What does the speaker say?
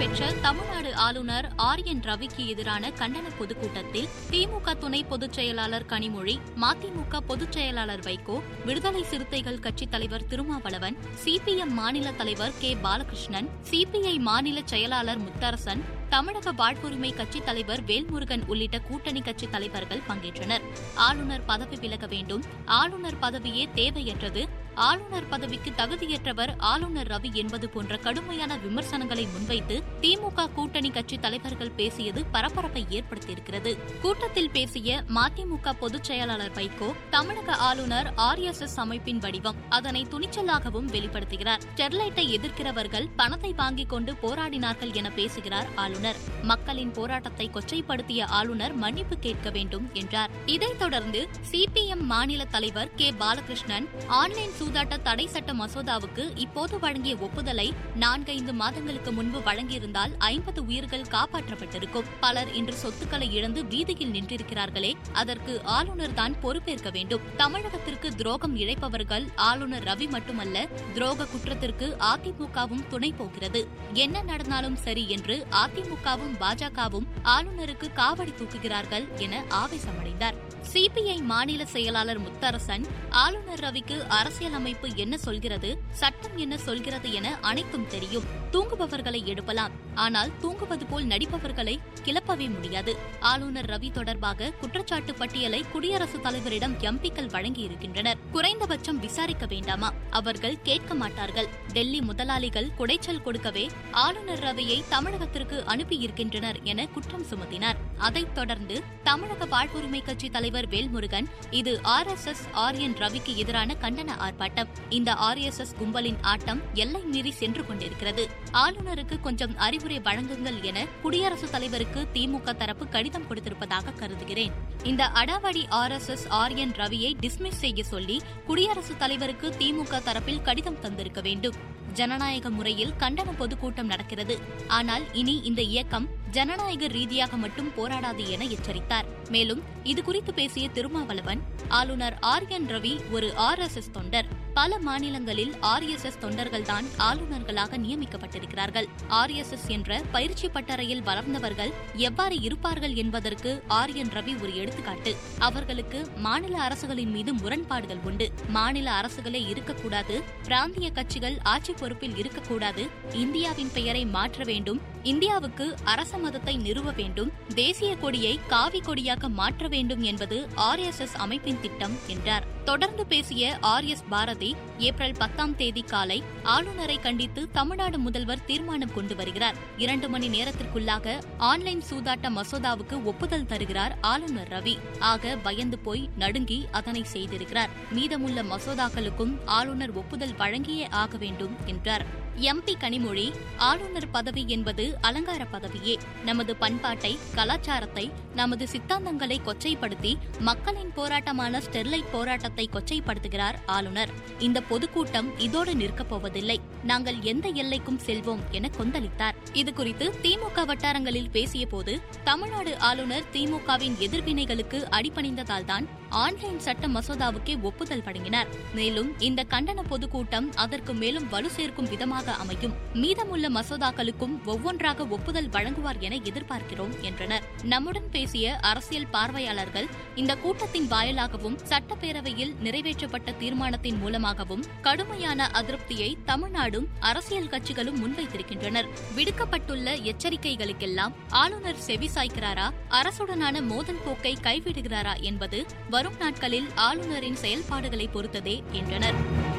பெற்ற நடைபெற்ற தமிழ்நாடு ஆளுநர் ஆர் என் ரவிக்கு எதிரான கண்டன பொதுக்கூட்டத்தில் திமுக துணை பொதுச் செயலாளர் கனிமொழி மதிமுக பொதுச் செயலாளர் வைகோ விடுதலை சிறுத்தைகள் கட்சித் தலைவர் திருமாவளவன் சிபிஎம் மாநில தலைவர் கே. பாலகிருஷ்ணன் சிபிஐ மாநில செயலாளர் முத்தரசன் தமிழக வாழ்வுரிமை கட்சித் தலைவர் வேல்முருகன் உள்ளிட்ட கூட்டணி கட்சித் தலைவர்கள் பங்கேற்றனர். ஆளுநர் பதவி விலக வேண்டும். ஆளுநர் பதவியே தேவையற்றது. ஆளுநர் பதவிக்கு தகுதியற்றவர் ஆளுநர் ரவி என்பது போன்ற கடுமையான விமர்சனங்களை முன்வைத்து திமுக கூட்டணி கட்சி தலைவர்கள் பேசியது பரபரப்பை ஏற்படுத்தியிருக்கிறது. கூட்டத்தில் பேசிய மதிமுக பொதுச் செயலாளர் வைகோ தமிழக ஆளுநர் ஆர் எஸ் எஸ் அமைப்பின் வடிவம் அதனை துணிச்சலாகவும் வெளிப்படுத்துகிறார். ஸ்டெர்லைட்டை எதிர்க்கிறவர்கள் பணத்தை வாங்கிக் கொண்டு போராடினார்கள் என பேசுகிறார் ஆளுநர். மக்களின் போராட்டத்தை கொச்சைப்படுத்திய ஆளுநர் மன்னிப்பு கேட்க வேண்டும் என்றார். இதைத் தொடர்ந்து சிபிஎம் மாநில தலைவர் கே. பாலகிருஷ்ணன் ஆன்லைன் சூதாட்ட தடை சட்ட மசோதாவுக்கு இப்போது வழங்கிய ஒப்புதலை நான்கைந்து மாதங்களுக்கு முன்பு வழங்கியிருந்தால் ஐம்பது உயிர்கள் காப்பாற்றப்பட்டிருக்கும். பலர் இன்று சொத்துக்களை இழந்து வீதியில் நின்றிருக்கிறார்களே அதற்கு ஆளுநர் தான் பொறுப்பேற்க வேண்டும். தமிழகத்திற்கு துரோகம் இழைப்பவர்கள் ஆளுநர் ரவி மட்டுமல்ல துரோக குற்றத்திற்கு அதிமுகவும் துணை போகிறது. என்ன நடந்தாலும் சரி என்று அதிமுகவும் பாஜகவும் ஆளுநருக்கு காவடி தூக்குகிறார்கள் என ஆவேசமடைந்தார். சிபிஐ மாநில செயலாளர் முத்தரசன் ஆளுநர் ரவிக்கு அரசியலமைப்பு என்ன சொல்கிறது சட்டம் என்ன சொல்கிறது என அனைத்தும் தெரியும். தூங்குபவர்களை எழுப்பலாம். ஆனால் தூங்குவது போல் நடிப்பவர்களை கிளப்பவே முடியாது. ஆளுநர் ரவி தொடர்பாக குற்றச்சாட்டு பட்டியலை குடியரசுத் தலைவரிடம் எம்பிக்கள் வழங்கியிருக்கின்றனர். குறைந்தபட்சம் விசாரிக்க வேண்டாமா? அவர்கள் கேட்க மாட்டார்கள். டெல்லி முதலாளிகள் குடைச்சல் கொடுக்கவே ஆளுநர் ரவியை தமிழகத்திற்கு அனுப்பியிருக்கின்றனர் என குற்றம் சுமத்தினார். அதைத் தொடர்ந்து தமிழக வாழ்வுரிமை கட்சி தலைவர் வேல்முருகன் இது ஆர் எஸ் எஸ் ஆர்யன் ரவிக்கு எதிரான கண்டன ஆர்ப்பாட்டம். இந்த ஆர் எஸ் எஸ் கும்பலின் ஆட்டம் எல்லை மீறி சென்று கொண்டிருக்கிறது. ஆளுநருக்கு கொஞ்சம் அறிவுரை வழங்குங்கள் என குடியரசுத் தலைவருக்கு திமுக தரப்பு கடிதம் கொடுத்திருப்பதாக கருதுகிறேன். இந்த அடாவடி ஆர் எஸ் எஸ் ஆர்யன் ரவியை டிஸ்மிஸ் செய்ய சொல்லி குடியரசுத் தலைவருக்கு திமுக தரப்பில் கடிதம் தந்திருக்க வேண்டும். ஜனநாயக முறையில் கண்டன பொதுக்கூட்டம் நடக்கிறது. ஆனால் இனி இந்த இயக்கம் ஜனநாயக ரீதியாக மட்டும் போராடாது என எச்சரித்தார். மேலும் இதுகுறித்து பேசிய திருமாவளவன் ஆளுநர் ஆர் என் ரவி ஒரு ஆர் எஸ் எஸ் தொண்டர். பல மாநிலங்களில் ஆர் எஸ் எஸ் தொண்டர்கள்தான் ஆளுநர்களாக நியமிக்கப்பட்டிருக்கிறார்கள். ஆர் எஸ் எஸ் என்ற பயிற்சி பட்டறையில் வளர்ந்தவர்கள் எவ்வாறு இருப்பார்கள் என்பதற்கு ஆர் என் ரவி ஒரு எடுத்துக்காட்டு. அவர்களுக்கு மாநில அரசுகளின் மீது முரண்பாடுகள் உண்டு. மாநில அரசுகளே இருக்கக்கூடாது பிராந்திய கட்சிகள் ஆட்சி பொறுப்பில் இருக்கக்கூடாது இந்தியாவின் பெயரை மாற்ற வேண்டும் இந்தியாவுக்கு அரச மதத்தை நிறுவ வேண்டும் தேசிய கொடியை காவி கொடியாக மாற்ற வேண்டும் என்பது ஆர் எஸ் எஸ் அமைப்பின் திட்டம் என்றார். தொடர்ந்து பேசிய ஆர் எஸ் பாரத் ஏப்ரல் பத்தாம் தேதி காலை ஆளுநரை கண்டித்து தமிழ்நாடு முதல்வர் தீர்மானம் கொண்டு வருகிறார். இரண்டு மணி நேரத்திற்குள்ளாக ஆன்லைன் சூதாட்ட மசோதாவுக்கு ஒப்புதல் தருகிறார் ஆளுநர் ரவி. ஆக பயந்து போய் நடுங்கி அதனை செய்திருக்கிறார். மீதமுள்ள மசோதாக்களுக்கும் ஆளுநர் ஒப்புதல் வழங்கியே ஆக வேண்டும் என்றார். எம்பி கனிமொழி ஆளுநர் பதவி என்பது அலங்கார பதவியே. நமது பண்பாட்டை கலாச்சாரத்தை நமது சித்தாந்தங்களை கொச்சைப்படுத்தி மக்களின் போராட்டமான ஸ்டெர்லைட் போராட்டத்தை கொச்சைப்படுத்துகிறார் ஆளுநர். இந்த பொதுக்கூட்டம் இதோடு நிற்கப் போவதில்லை. நாங்கள் எந்த எல்லைக்கும் செல்வோம் என கொந்தளித்தார். இதுகுறித்து திமுக வட்டாரங்களில் பேசியபோது தமிழ்நாடு ஆளுநர் திமுகவின் எதிர்வினைகளுக்கு அடிபணிந்ததால்தான் ஆன்லைன் சட்ட மசோதாவுக்கே ஒப்புதல் வழங்கினார். மேலும் இந்த கண்டன பொதுக்கூட்டம் அதற்கு மேலும் வலு சேர்க்கும் விதமாக அமையும். மீதமுள்ள மசோதாக்களுக்கும் ஒவ்வொன்றாக ஒப்புதல் வழங்குவார் என எதிர்பார்க்கிறோம் என்றனர். நம்முடன் பேசிய அரசியல் பார்வையாளர்கள் இந்த கூட்டத்தின் வாயிலாகவும் சட்டப்பேரவையில் நிறைவேற்றப்பட்ட தீர்மானத்தின் மூலமாகவும் கடுமையான அதிருப்தியை தமிழ்நாடும் அரசியல் கட்சிகளும் முன்வைத்திருக்கின்றனர். விடுக்கப்பட்டுள்ள எச்சரிக்கைகளுக்கெல்லாம் ஆளுநர் செவிசாய்க்கிறாரா அரசுடனான மோதல் போக்கை கைவிடுகிறாரா என்பது வரும் நாட்களில் ஆளுநரின் செயல்பாடுகளை பொறுத்ததே என்றனர்.